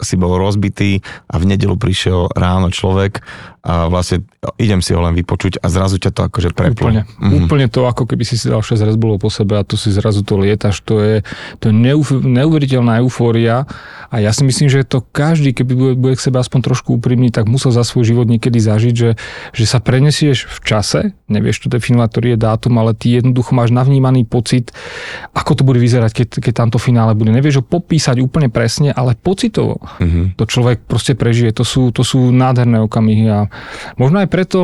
si bol rozbitý a v nedelu prišiel ráno človek a vlastne idem si ho len vypočuť a zrazu ťa to akože preplo. Úplne, mm-hmm. úplne to, ako keby si si dal 6 Red po sebe a tu si zrazu to lietaš, to je, to je neuf, neuveriteľná eufória a ja si myslím, že to každý, keby bude, bude k sebe aspoň trošku úprimný, tak musel za svoj život niekedy zažiť, že, že sa prenesieš v čase, nevieš to definovať, ktorý je dátum, ale ty jednoducho máš navnímaný pocit, ako to bude vyzerať, keď, keď tamto finále bude. Nevieš ho popísať úplne presne, ale pocitovo mm-hmm. to človek proste prežije. To sú, to sú nádherné okamihy a Možno aj preto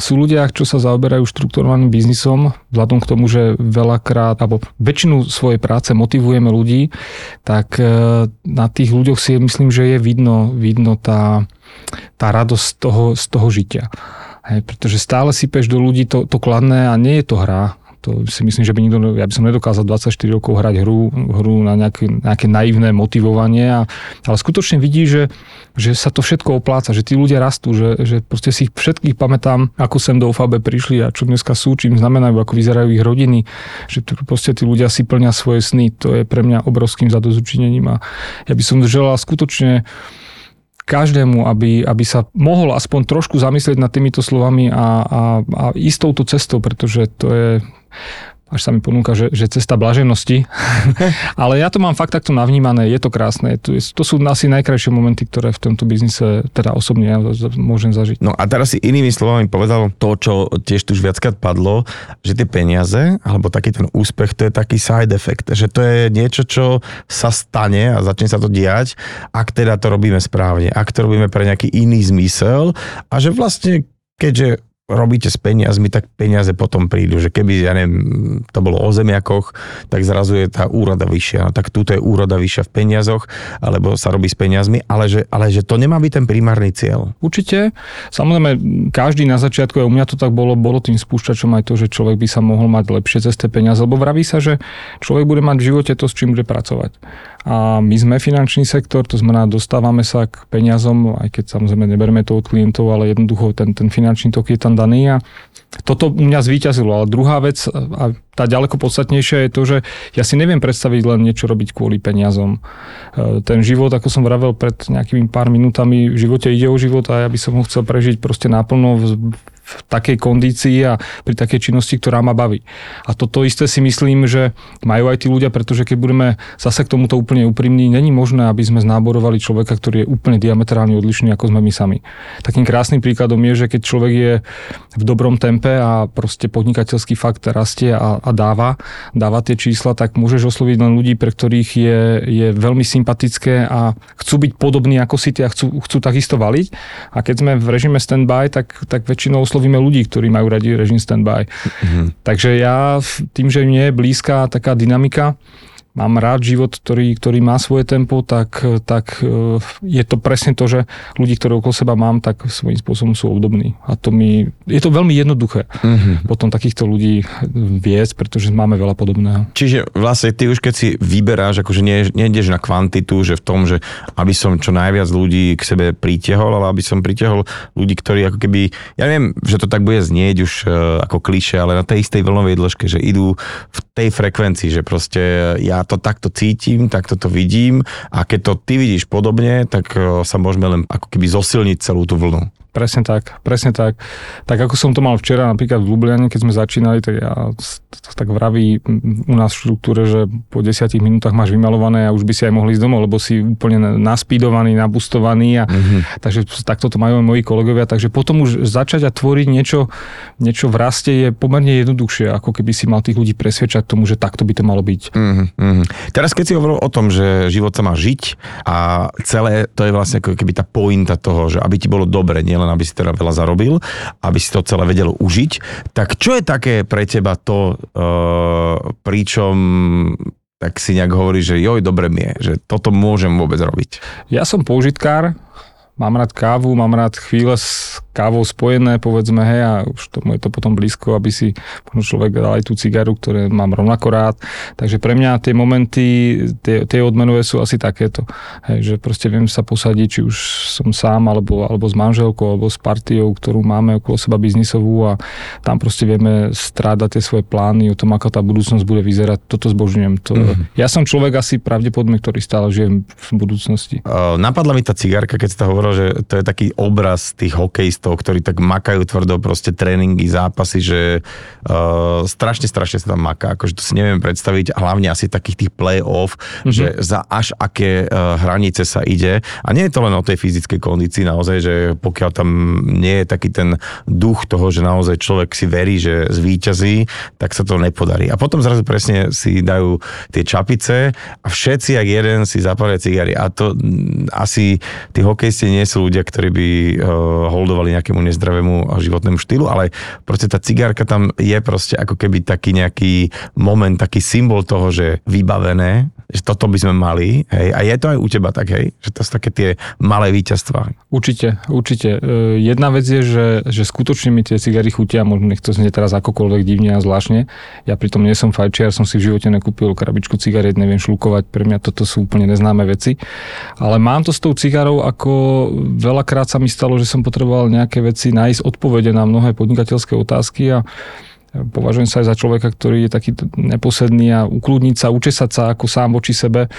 sú ľudia, čo sa zaoberajú štrukturovaným biznisom, vzhľadom k tomu, že veľakrát, alebo väčšinu svojej práce motivujeme ľudí, tak e, na tých ľuďoch si myslím, že je vidno, vidno tá, tá radosť z toho, z toho žitia. Hej, pretože stále sypeš do ľudí to, to kladné a nie je to hra. To si myslím, že by nikto, ja by som nedokázal 24 rokov hrať hru, hru na nejaké, nejaké naivné motivovanie, a, ale skutočne vidí, že, že sa to všetko opláca, že tí ľudia rastú, že, že proste si ich všetkých pamätám, ako sem do OFAB prišli a čo dneska sú, čím znamenajú, ako vyzerajú ich rodiny, že proste tí ľudia si plnia svoje sny, to je pre mňa obrovským zadozučinením a ja by som želal skutočne každému, aby, aby sa mohol aspoň trošku zamyslieť nad týmito slovami a, a, a ísť touto cestou, pretože to je až sa mi ponúka, že, že cesta blaženosti. Ale ja to mám fakt takto navnímané, je to krásne. To, to sú asi najkrajšie momenty, ktoré v tomto biznise teda osobne ja môžem zažiť. No a teraz si inými slovami povedal to, čo tiež tu už viackrát padlo, že tie peniaze, alebo taký ten úspech, to je taký side effect, že to je niečo, čo sa stane a začne sa to diať, ak teda to robíme správne, ak to robíme pre nejaký iný zmysel a že vlastne keďže robíte s peniazmi, tak peniaze potom prídu. Že keby, ja neviem, to bolo o zemiakoch, tak zrazu je tá úroda vyššia. No, tak túto je úroda vyššia v peniazoch, alebo sa robí s peniazmi, ale že, ale že to nemá byť ten primárny cieľ. Určite. Samozrejme, každý na začiatku, a u mňa to tak bolo, bolo tým spúšťačom aj to, že človek by sa mohol mať lepšie cez tie peniaze, lebo vraví sa, že človek bude mať v živote to, s čím bude pracovať. A my sme finančný sektor, to znamená, dostávame sa k peniazom, aj keď samozrejme neberme to od klientov, ale jednoducho ten, ten finančný tok je tam daný a toto u mňa zvíťazilo. Ale druhá vec, a tá ďaleko podstatnejšia je to, že ja si neviem predstaviť len niečo robiť kvôli peniazom. E, ten život, ako som vravel pred nejakými pár minútami, v živote ide o život a ja by som ho chcel prežiť proste naplno v, v takej kondícii a pri takej činnosti, ktorá ma baví. A toto isté si myslím, že majú aj tí ľudia, pretože keď budeme zase k tomuto úplne úprimní, není možné, aby sme znáborovali človeka, ktorý je úplne diametrálne odlišný, ako sme my sami. Takým krásnym príkladom je, že keď človek je v dobrom tempe a proste podnikateľský fakt rastie a, a dáva, dáva tie čísla, tak môžeš osloviť len ľudí, pre ktorých je, je veľmi sympatické a chcú byť podobní ako si ty a chcú, chcú takisto valiť. A keď sme v režime standby, tak, tak väčšinou oslovujú oslovíme ľudí, ktorí majú radi režim standby. Mm-hmm. Takže ja tým, že mne je blízka taká dynamika, mám rád život, ktorý, ktorý má svoje tempo, tak, tak e, je to presne to, že ľudí, ktoré okolo seba mám, tak svojím spôsobom sú obdobní. A to mi, je to veľmi jednoduché mm-hmm. potom takýchto ľudí viesť, pretože máme veľa podobného. Čiže vlastne ty už keď si vyberáš, akože nie, nejdeš na kvantitu, že v tom, že aby som čo najviac ľudí k sebe pritiahol, ale aby som pritiahol ľudí, ktorí ako keby, ja neviem, že to tak bude znieť už e, ako kliše, ale na tej istej vlnovej dĺžke, že idú v tej frekvencii, že proste ja to takto cítim, takto to vidím a keď to ty vidíš podobne, tak e, sa môžeme len ako keby zosilniť celú tú vlnu. Presne tak, presne tak. Tak ako som to mal včera napríklad v Ljubljane, keď sme začínali, tak ja tak vraví u nás v štruktúre, že po desiatich minútach máš vymalované a už by si aj mohli ísť domov, lebo si úplne naspídovaný, nabustovaný a mm-hmm. takže takto to majú aj moji kolegovia, takže potom už začať a tvoriť niečo, niečo v raste je pomerne jednoduchšie, ako keby si mal tých ľudí presvedčať tomu, že takto by to malo byť. Mm-hmm. Teraz keď si hovoril o tom, že život sa má žiť a celé to je vlastne ako keby tá pointa toho, že aby ti bolo dobre, nie len aby si teda veľa zarobil, aby si to celé vedel užiť. Tak čo je také pre teba to, uh, pričom tak si nejak hovorí, že joj, dobre mi je, že toto môžem vôbec robiť. Ja som použitkár, mám rád kávu, mám rád chvíle s kávou spojené, povedzme, hej, a už tomu je to potom blízko, aby si možno človek dal aj tú cigaru, ktoré mám rovnako rád. Takže pre mňa tie momenty, tie, tie odmenové sú asi takéto, hej, že proste viem sa posadiť, či už som sám, alebo, alebo s manželkou, alebo s partiou, ktorú máme okolo seba biznisovú a tam proste vieme strádať tie svoje plány o tom, ako tá budúcnosť bude vyzerať. Toto zbožňujem. To, mm-hmm. Ja som človek asi pravdepodobne, ktorý stále žije v budúcnosti. Napadla mi tá cigarka, keď si to hovoril, že to je taký obraz tých hokejistov, ktorí tak makajú tvrdo proste tréningy, zápasy, že uh, strašne, strašne sa tam maká. Akože to si neviem predstaviť, hlavne asi takých tých play-off, mm-hmm. že za až aké uh, hranice sa ide. A nie je to len o tej fyzickej kondícii naozaj, že pokiaľ tam nie je taký ten duch toho, že naozaj človek si verí, že zvíťazí, tak sa to nepodarí. A potom zrazu presne si dajú tie čapice a všetci, jak jeden, si zapália cigary. A to mm, asi tí hokejisti nie sú ľudia, ktorí by uh, holdovali nejakému nezdravému životnému štýlu, ale proste tá cigárka tam je proste ako keby taký nejaký moment, taký symbol toho, že vybavené, že toto by sme mali, hej, a je to aj u teba tak, hej, že to sú také tie malé víťazstvá. Určite, určite. E, jedna vec je, že, že skutočne mi tie cigary chutia, možno nech to znie teraz akokoľvek divne a zvláštne. Ja pritom nie som fajčiar, som si v živote nekúpil krabičku cigariet, neviem šlukovať, pre mňa toto sú úplne neznáme veci. Ale mám to s tou cigarou, ako veľakrát sa mi stalo, že som potreboval nejaké veci nájsť odpovede na mnohé podnikateľské otázky a Považujem sa aj za človeka, ktorý je taký neposedný a ukludniť sa, učesať sa ako sám voči sebe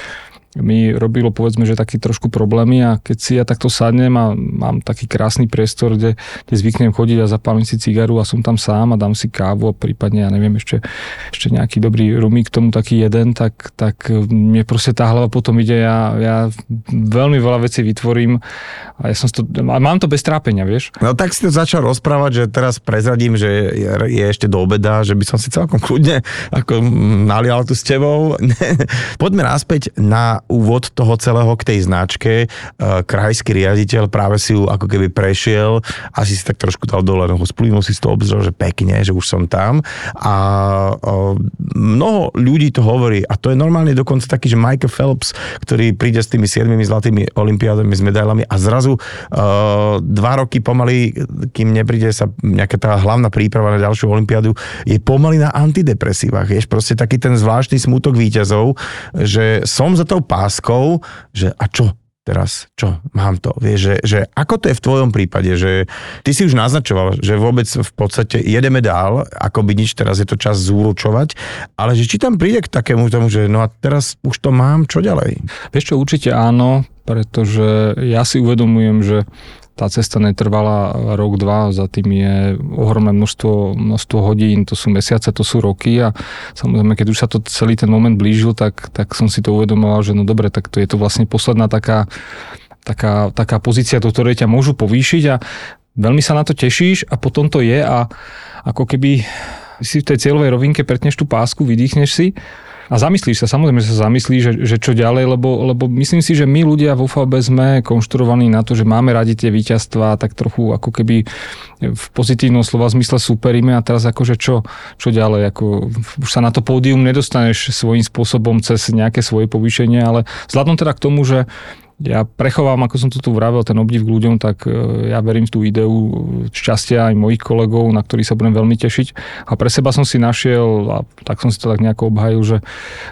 mi robilo povedzme, že taký trošku problémy a keď si ja takto sadnem a mám taký krásny priestor, kde, kde zvyknem chodiť a zapálim si cigaru a som tam sám a dám si kávu a prípadne, ja neviem, ešte, ešte nejaký dobrý rumík k tomu taký jeden, tak, tak mne proste tá hlava potom ide, ja, ja veľmi veľa vecí vytvorím a ja som to, mám to bez trápenia, vieš. No tak si to začal rozprávať, že teraz prezradím, že je, je ešte do obeda, že by som si celkom kľudne ako nalial tu s tebou. Poďme naspäť na úvod toho celého k tej značke. E, krajský riaditeľ práve si ju ako keby prešiel, asi si tak trošku dal dole nohu, splínul si toho obzrel, že pekne, že už som tam. A e, mnoho ľudí to hovorí a to je normálne dokonca taký, že Michael Phelps, ktorý príde s tými siedmimi zlatými olimpiádami s medailami a zrazu uh, dva roky pomaly, kým nepríde sa nejaká tá hlavná príprava na ďalšiu olimpiádu, je pomaly na antidepresívach. Je proste taký ten zvláštny smutok výťazov, že som za tou páskou, že a čo, teraz, čo, mám to, vieš, že, že ako to je v tvojom prípade, že ty si už naznačoval, že vôbec v podstate jedeme dál, ako by nič, teraz je to čas zúručovať, ale že či tam príde k takému tomu, že no a teraz už to mám, čo ďalej? Vieš čo, určite áno, pretože ja si uvedomujem, že tá cesta netrvala rok, dva, za tým je ohromné množstvo, množstvo hodín, to sú mesiace, to sú roky a samozrejme, keď už sa to celý ten moment blížil, tak, tak som si to uvedomoval, že no dobre, tak to je to vlastne posledná taká, taká, taká pozícia, do ktorej ťa môžu povýšiť a veľmi sa na to tešíš a potom to je a ako keby si v tej cieľovej rovinke pretneš tú pásku, vydýchneš si a zamyslíš sa, samozrejme sa zamyslíš, že, že čo ďalej, lebo, lebo myslím si, že my ľudia vo FAB sme konštruovaní na to, že máme radi tie víťazstvá, tak trochu ako keby v pozitívnom slova zmysle superíme a teraz akože čo, čo ďalej, ako už sa na to pódium nedostaneš svojím spôsobom cez nejaké svoje povýšenie, ale vzhľadom teda k tomu, že ja prechovám, ako som tu vravel, ten obdiv k ľuďom, tak e, ja verím v tú ideu šťastia aj mojich kolegov, na ktorých sa budem veľmi tešiť. A pre seba som si našiel, a tak som si to tak nejako obhajil, že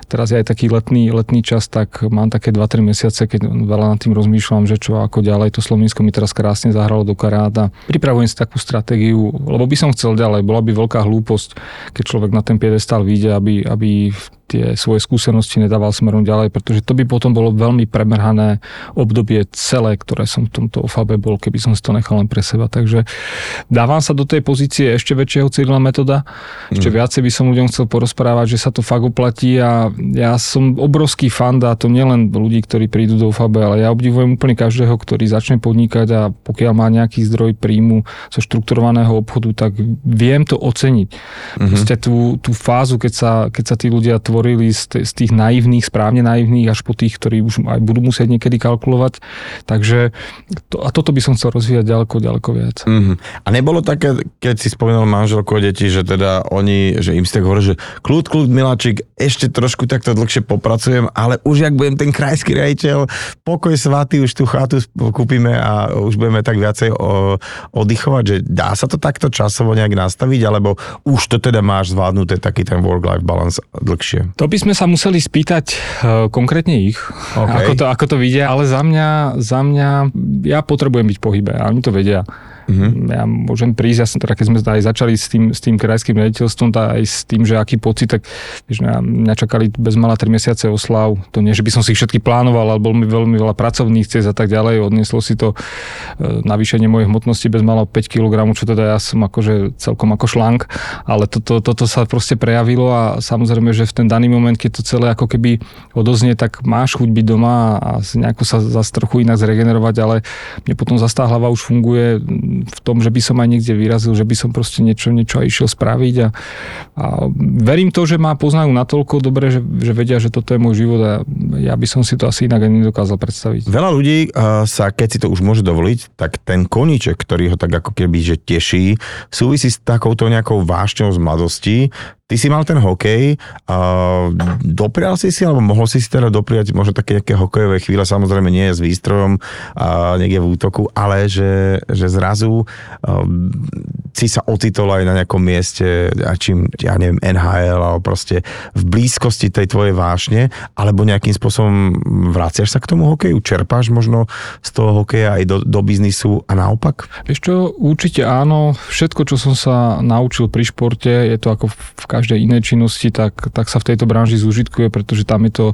teraz je aj taký letný, letný čas, tak mám také 2-3 mesiace, keď veľa nad tým rozmýšľam, že čo ako ďalej. To Slovensko mi teraz krásne zahralo do karát a pripravujem si takú stratégiu, lebo by som chcel ďalej. Bola by veľká hlúposť, keď človek na ten piedestal vyjde, aby, aby tie svoje skúsenosti nedával smerom ďalej, pretože to by potom bolo veľmi premrhané obdobie celé, ktoré som v tomto OFABE bol, keby som si to nechal len pre seba. Takže dávam sa do tej pozície ešte väčšieho cieľa metoda. Ešte mm. viacej by som ľuďom chcel porozprávať, že sa to fakt oplatí a ja som obrovský fan a to nielen ľudí, ktorí prídu do OFAB, ale ja obdivujem úplne každého, ktorý začne podnikať a pokiaľ má nejaký zdroj príjmu zo štrukturovaného obchodu, tak viem to oceniť. Mm-hmm. Proste tú, tú fázu, keď sa, keď sa tí ľudia tvoria tvorili z, z tých naivných, správne naivných, až po tých, ktorí už aj budú musieť niekedy kalkulovať. Takže to, a toto by som chcel rozvíjať ďaleko, ďaleko viac. Mm-hmm. A nebolo také, keď si spomenul manželku a deti, že teda oni, že im ste hovorili, že kľud, kľud, miláčik, ešte trošku takto dlhšie popracujem, ale už jak budem ten krajský rejiteľ, pokoj svatý, už tú chatu kúpime a už budeme tak viacej oddychovať, že dá sa to takto časovo nejak nastaviť, alebo už to teda máš zvládnuté taký ten work-life balance dlhšie? To by sme sa museli spýtať uh, konkrétne ich, okay. ako, to, ako to vidia, ale za mňa, za mňa, ja potrebujem byť v pohybe a oni to vedia. Mm-hmm. Ja môžem prísť, ja som teda, keď sme aj začali s tým, s tým krajským rediteľstvom, tak aj s tým, že aký pocit, tak vieš, mňa čakali bez mala 3 mesiace oslav. To nie, že by som si všetky plánoval, ale bol mi veľmi veľa pracovných cest a tak ďalej. Odnieslo si to e, navýšenie mojej hmotnosti bez malo 5 kg, čo teda ja som akože celkom ako šlank, ale toto, to, toto sa proste prejavilo a samozrejme, že v ten daný moment, keď to celé ako keby odoznie, tak máš chuť byť doma a nejako sa zase trochu inak zregenerovať, ale mne potom zastá hlava už funguje v tom, že by som aj niekde vyrazil, že by som proste niečo, niečo aj išiel spraviť a, a verím to, že ma poznajú natoľko dobre, že, že vedia, že toto je môj život a ja by som si to asi inak nedokázal predstaviť. Veľa ľudí sa, keď si to už môže dovoliť, tak ten koníček, ktorý ho tak ako keby že teší, súvisí s takouto nejakou vášňou z mladosti, Ty si mal ten hokej, a doprial si si, alebo mohol si si teda dopriať možno také nejaké hokejové chvíle, samozrejme nie s výstrojom a niekde v útoku, ale že, že zrazu um, si sa ocitol aj na nejakom mieste, a čím, ja neviem, NHL, alebo proste v blízkosti tej tvojej vášne, alebo nejakým spôsobom vraciaš sa k tomu hokeju, čerpáš možno z toho hokeja aj do, do biznisu a naopak? Vieš určite áno, všetko, čo som sa naučil pri športe, je to ako v každej inej činnosti, tak, tak sa v tejto branži zúžitkuje, pretože tam je to,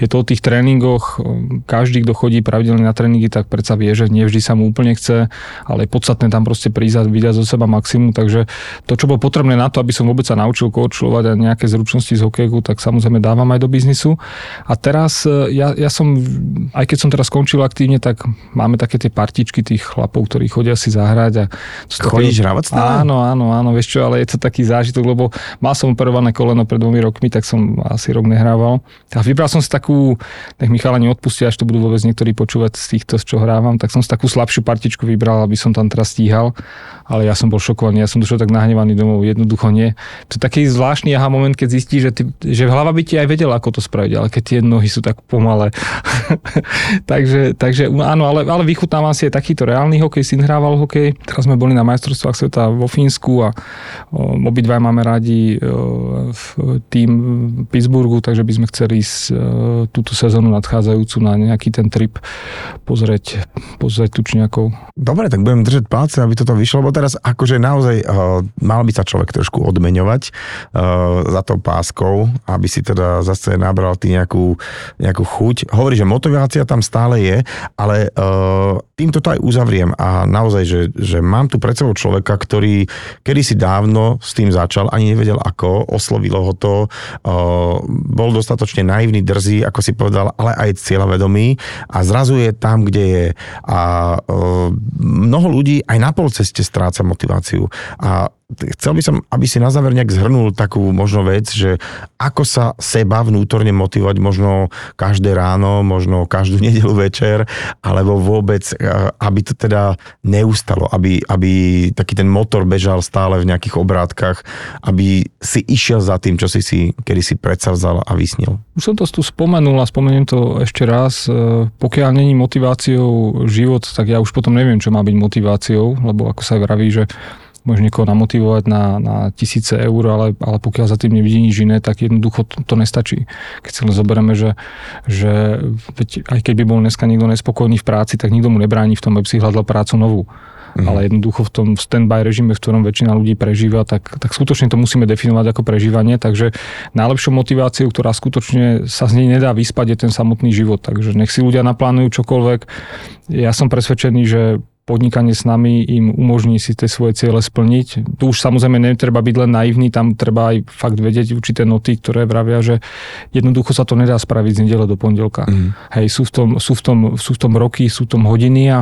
je to o tých tréningoch. Každý, kto chodí pravidelne na tréningy, tak predsa vie, že nevždy sa mu úplne chce, ale je podstatné tam proste prísť a vydať zo seba maximum. Takže to, čo bolo potrebné na to, aby som vôbec sa naučil koučovať a nejaké zručnosti z hokeju, tak samozrejme dávam aj do biznisu. A teraz e, ja, ja som, aj keď som teraz skončil aktívne, tak máme také tie partičky tých chlapov, ktorí chodia si zahrať. A Chodíš hravať stále? Áno, áno, áno, vieš čo, ale je to taký zážitok, lebo mal som operované koleno pred dvomi rokmi, tak som asi rok nehrával. A vybral som si takú, nech mi chalani až to budú vôbec niektorí počúvať z týchto, čo hrávam, tak som si takú slabšiu partičku vybral, aby som tam teraz stíhal. Ale ja som bol šokovaný, ja som došiel tak nahnevaný domov, jednoducho nie. To je taký zvláštny aha moment, keď zistí, že, ty, že hlava by ti aj vedela, ako to spraviť, ale keď tie nohy sú tak pomalé. takže, takže áno, ale, ale vychutnávam si aj takýto reálny hokej, syn hrával hokej. Teraz sme boli na majstrovstvách sveta vo Fínsku a obidva máme radi tým v Pittsburghu, takže by sme chceli ísť e, túto sezónu nadchádzajúcu na nejaký ten trip pozrieť, pozrieť tučniakov. Dobre, tak budem držať palce, aby toto vyšlo, lebo teraz akože naozaj uh, mal by sa človek trošku odmeňovať uh, za tou páskou, aby si teda zase nabral ty nejakú, nejakú chuť. Hovorí, že motivácia tam stále je, ale týmto to aj uzavriem a naozaj, že, že mám tu pred sebou človeka, ktorý kedysi dávno s tým začal, ani nevedel ako, oslovilo ho to, bol dostatočne naivný, drzý, ako si povedal, ale aj cieľavedomý a zrazu je tam, kde je. A mnoho ľudí aj na polceste stráca motiváciu. A chcel by som, aby si na záver nejak zhrnul takú možno vec, že ako sa seba vnútorne motivovať možno každé ráno, možno každú nedelu večer, alebo vôbec, e, aby to teda neustalo, aby, aby taký ten motor bežal stále v nejakých obrátkach, aby si išiel za tým, čo si si kedy si predsavzal a vysnil. Už som to tu spomenul a spomeniem to ešte raz. E, pokiaľ není motiváciou život, tak ja už potom neviem, čo má byť motiváciou, lebo ako sa vraví, že môže niekoho namotivovať na, na tisíce eur, ale, ale pokiaľ za tým nevidí nič iné, tak jednoducho to, to nestačí. Keď si len zoberieme, že, že veď, aj keď by bol dneska niekto nespokojný v práci, tak nikto mu nebráni v tom, aby si hľadal prácu novú. Mm. Ale jednoducho v tom stand-by režime, v ktorom väčšina ľudí prežíva, tak, tak skutočne to musíme definovať ako prežívanie. Takže najlepšou motiváciou, ktorá skutočne sa z nej nedá vyspať, je ten samotný život. Takže nech si ľudia naplánujú čokoľvek. Ja som presvedčený, že podnikanie s nami im umožní si tie svoje ciele splniť. Tu už samozrejme netreba byť len naivný, tam treba aj fakt vedieť určité noty, ktoré vravia, že jednoducho sa to nedá spraviť z nedele do pondelka. Mm. Hej, sú v, tom, sú, v tom, sú v tom roky, sú v tom hodiny a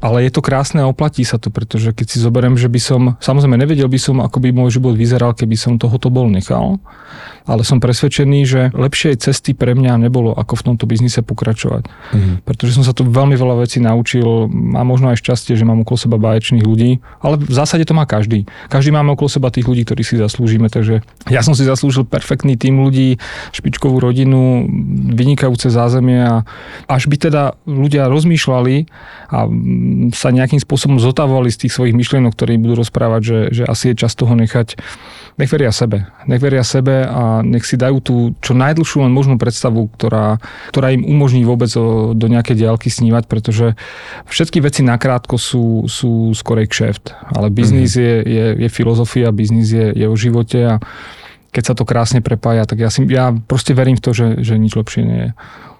ale je to krásne a oplatí sa to, pretože keď si zoberiem, že by som, samozrejme nevedel by som, ako by môj život vyzeral, keby som tohoto bol nechal, ale som presvedčený, že lepšej cesty pre mňa nebolo, ako v tomto biznise pokračovať. Mm. Pretože som sa tu veľmi veľa vecí naučil a možno aj šťastie, že mám okolo seba báječných ľudí, ale v zásade to má každý. Každý máme okolo seba tých ľudí, ktorí si zaslúžime, takže ja som si zaslúžil perfektný tým ľudí, špičkovú rodinu, vynikajúce zázemie a až by teda ľudia rozmýšľali a sa nejakým spôsobom zotavovali z tých svojich myšlienok, ktoré budú rozprávať, že, že asi je čas toho nechať nech veria sebe. Nech veria sebe a nech si dajú tú čo najdlhšiu len možnú predstavu, ktorá, ktorá im umožní vôbec do nejakej diálky snívať, pretože všetky veci nakrátko sú, sú skorej kšeft. Ale biznis mm-hmm. je, je, je filozofia, biznis je, je o živote a keď sa to krásne prepája, tak ja, si, ja proste verím v to, že, že nič lepšie nie je.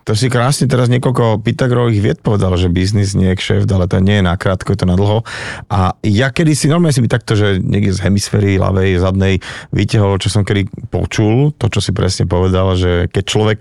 To si krásne teraz niekoľko Pythagorových vied povedal, že biznis nie je kšeft, ale to nie je na krátko, je to na dlho. A ja kedy si, normálne si by takto, že niekde z hemisféry ľavej, zadnej vyťahol, čo som kedy počul, to, čo si presne povedal, že keď človek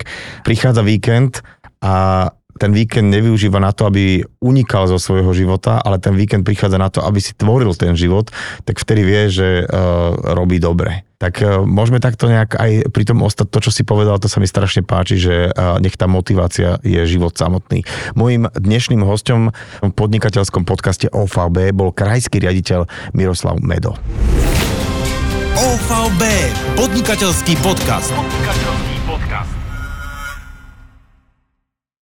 prichádza víkend a ten víkend nevyužíva na to, aby unikal zo svojho života, ale ten víkend prichádza na to, aby si tvoril ten život, tak vtedy vie, že uh, robí dobre. Tak uh, môžeme takto nejak aj pri tom ostať to, čo si povedal, to sa mi strašne páči, že uh, nech tá motivácia je život samotný. Mojím dnešným hostom v podnikateľskom podcaste OVB bol krajský riaditeľ Miroslav Medo. OVB, podnikateľský podcast. Podnikateľský